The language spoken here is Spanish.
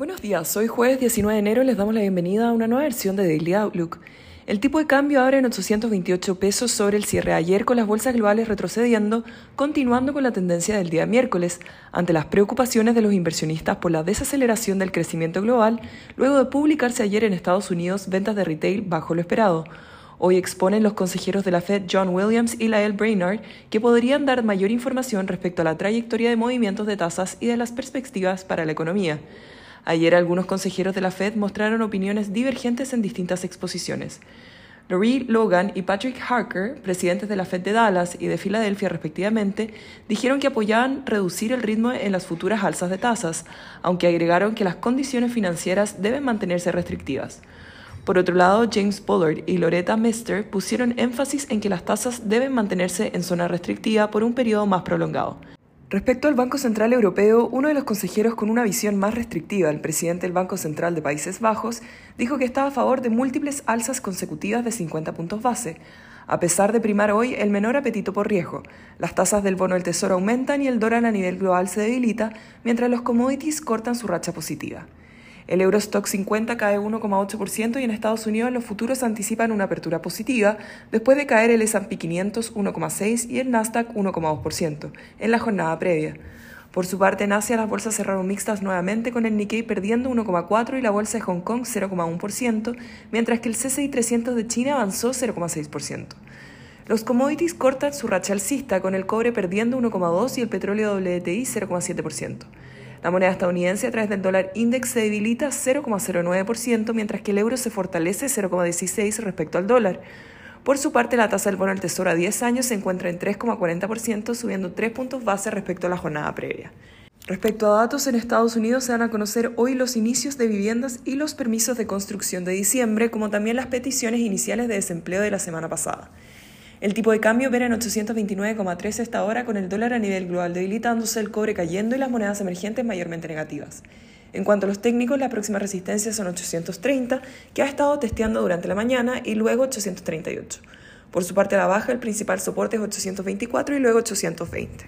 Buenos días, hoy jueves 19 de enero les damos la bienvenida a una nueva versión de Daily Outlook. El tipo de cambio abre en 828 pesos sobre el cierre ayer con las bolsas globales retrocediendo, continuando con la tendencia del día miércoles, ante las preocupaciones de los inversionistas por la desaceleración del crecimiento global, luego de publicarse ayer en Estados Unidos ventas de retail bajo lo esperado. Hoy exponen los consejeros de la Fed John Williams y Lael Brainard que podrían dar mayor información respecto a la trayectoria de movimientos de tasas y de las perspectivas para la economía. Ayer algunos consejeros de la Fed mostraron opiniones divergentes en distintas exposiciones. Laurie Logan y Patrick Harker, presidentes de la Fed de Dallas y de Filadelfia respectivamente, dijeron que apoyaban reducir el ritmo en las futuras alzas de tasas, aunque agregaron que las condiciones financieras deben mantenerse restrictivas. Por otro lado, James Bullard y Loretta Mister pusieron énfasis en que las tasas deben mantenerse en zona restrictiva por un periodo más prolongado. Respecto al Banco Central Europeo, uno de los consejeros con una visión más restrictiva, el presidente del Banco Central de Países Bajos, dijo que estaba a favor de múltiples alzas consecutivas de 50 puntos base, a pesar de primar hoy el menor apetito por riesgo. Las tasas del bono del Tesoro aumentan y el dólar a nivel global se debilita, mientras los commodities cortan su racha positiva. El Eurostock 50 cae 1,8% y en Estados Unidos los futuros anticipan una apertura positiva después de caer el S&P 500 1,6 y el Nasdaq 1,2% en la jornada previa. Por su parte, en Asia las bolsas cerraron mixtas nuevamente con el Nikkei perdiendo 1,4 y la bolsa de Hong Kong 0,1%, mientras que el CSI 300 de China avanzó 0,6%. Los commodities cortan su racha alcista con el cobre perdiendo 1,2 y el petróleo WTI 0,7%. La moneda estadounidense a través del dólar index se debilita 0,09%, mientras que el euro se fortalece 0,16% respecto al dólar. Por su parte, la tasa del bono del Tesoro a 10 años se encuentra en 3,40%, subiendo 3 puntos base respecto a la jornada previa. Respecto a datos, en Estados Unidos se van a conocer hoy los inicios de viviendas y los permisos de construcción de diciembre, como también las peticiones iniciales de desempleo de la semana pasada. El tipo de cambio opera en 829,3 esta hora con el dólar a nivel global debilitándose, el cobre cayendo y las monedas emergentes mayormente negativas. En cuanto a los técnicos, la próxima resistencia son 830, que ha estado testeando durante la mañana, y luego 838. Por su parte a la baja, el principal soporte es 824 y luego 820.